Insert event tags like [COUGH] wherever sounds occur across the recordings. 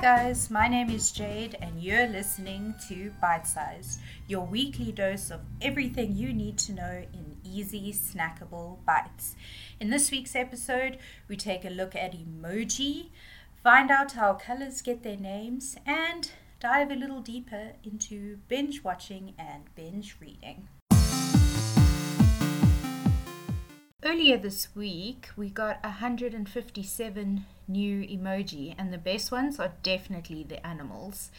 guys, my name is Jade, and you're listening to Bite Size, your weekly dose of everything you need to know in easy, snackable bites. In this week's episode, we take a look at emoji, find out how colors get their names, and dive a little deeper into binge watching and binge reading. Earlier this week, we got 157 new emoji, and the best ones are definitely the animals.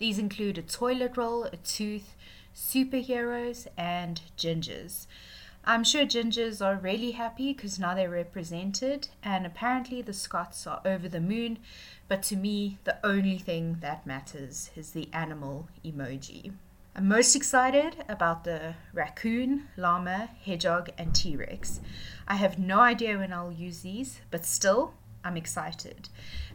These include a toilet roll, a tooth, superheroes, and gingers. I'm sure gingers are really happy because now they're represented, and apparently the Scots are over the moon. But to me, the only thing that matters is the animal emoji. I'm most excited about the raccoon, llama, hedgehog, and T Rex. I have no idea when I'll use these, but still, I'm excited.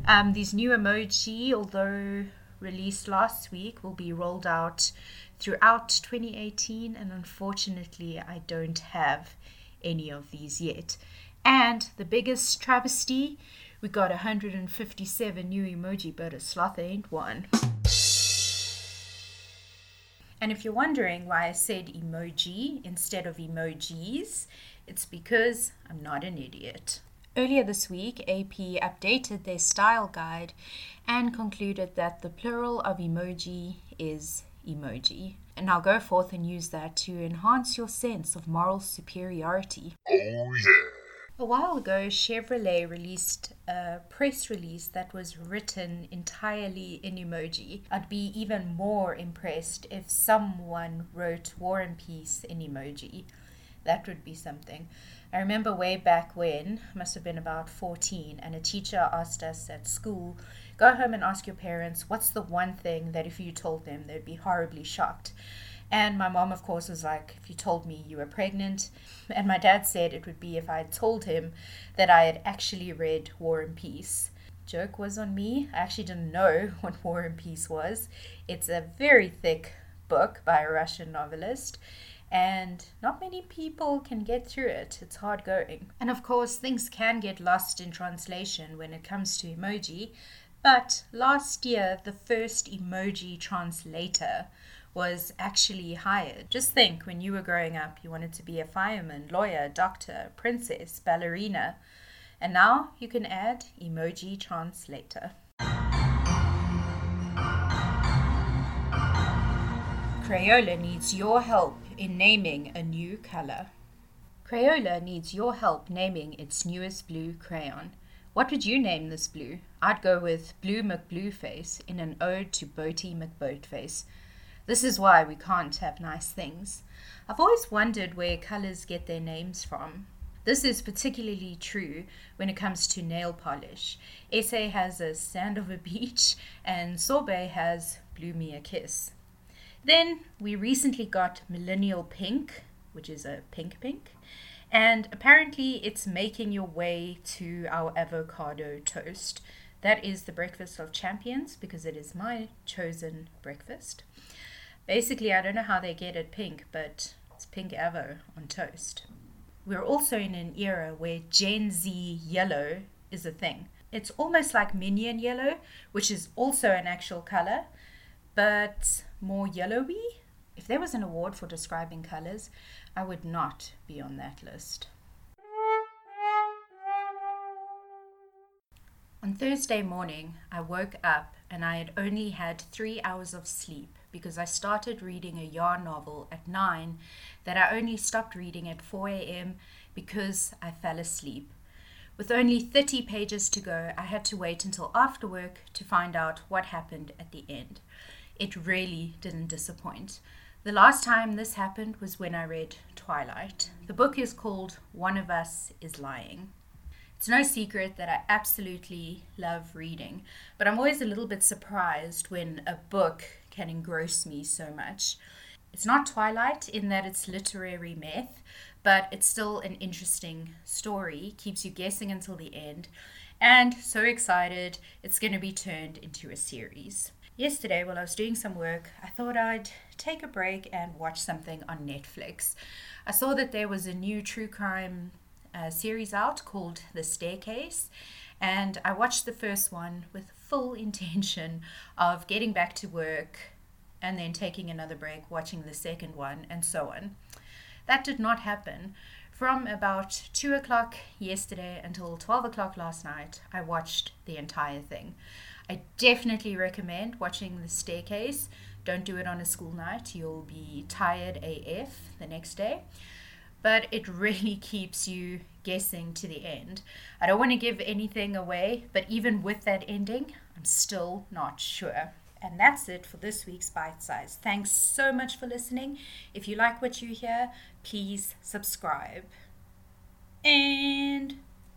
Um, these new emoji, although released last week, will be rolled out throughout 2018, and unfortunately, I don't have any of these yet. And the biggest travesty, we got 157 new emoji, but a sloth ain't one. And if you're wondering why I said emoji instead of emojis, it's because I'm not an idiot. Earlier this week, AP updated their style guide and concluded that the plural of emoji is emoji. And now go forth and use that to enhance your sense of moral superiority. Oh, yeah. A while ago, Chevrolet released a press release that was written entirely in emoji. I'd be even more impressed if someone wrote War and Peace in emoji. That would be something. I remember way back when, must have been about 14, and a teacher asked us at school go home and ask your parents what's the one thing that if you told them they'd be horribly shocked. And my mom, of course, was like, if you told me you were pregnant. And my dad said it would be if I had told him that I had actually read War and Peace. Joke was on me. I actually didn't know [LAUGHS] what War and Peace was. It's a very thick book by a Russian novelist. And not many people can get through it. It's hard going. And of course, things can get lost in translation when it comes to emoji. But last year, the first emoji translator was actually hired. Just think when you were growing up, you wanted to be a fireman, lawyer, doctor, princess, ballerina. And now you can add emoji translator. Crayola needs your help in naming a new color. Crayola needs your help naming its newest blue crayon. What would you name this blue? I'd go with Blue McBlueface in an ode to Boaty McBoatface. This is why we can't have nice things. I've always wondered where colors get their names from. This is particularly true when it comes to nail polish. Essie has a sand of a beach, and Sorbet has Blew Me a Kiss. Then we recently got Millennial Pink, which is a pink pink, and apparently it's making your way to our avocado toast. That is the breakfast of champions because it is my chosen breakfast. Basically, I don't know how they get it pink, but it's pink avo on toast. We're also in an era where Gen Z yellow is a thing. It's almost like minion yellow, which is also an actual color, but more yellowy. If there was an award for describing colors, I would not be on that list. On Thursday morning, I woke up and I had only had three hours of sleep because I started reading a YA novel at 9 that I only stopped reading at 4 a.m. because I fell asleep. With only 30 pages to go, I had to wait until after work to find out what happened at the end. It really didn't disappoint. The last time this happened was when I read Twilight. The book is called One of Us is Lying. It's no secret that I absolutely love reading, but I'm always a little bit surprised when a book can engross me so much. It's not Twilight in that it's literary myth, but it's still an interesting story, keeps you guessing until the end, and so excited it's going to be turned into a series. Yesterday, while I was doing some work, I thought I'd take a break and watch something on Netflix. I saw that there was a new true crime uh, series out called The Staircase, and I watched the first one with full [LAUGHS] intention of getting back to work and then taking another break, watching the second one, and so on. That did not happen. From about 2 o'clock yesterday until 12 o'clock last night, I watched the entire thing. I definitely recommend watching The Staircase. Don't do it on a school night, you'll be tired AF the next day. But it really [LAUGHS] keeps you guessing to the end. I don't want to give anything away, but even with that ending, I'm still not sure. And that's it for this week's Bite Size. Thanks so much for listening. If you like what you hear, please subscribe. And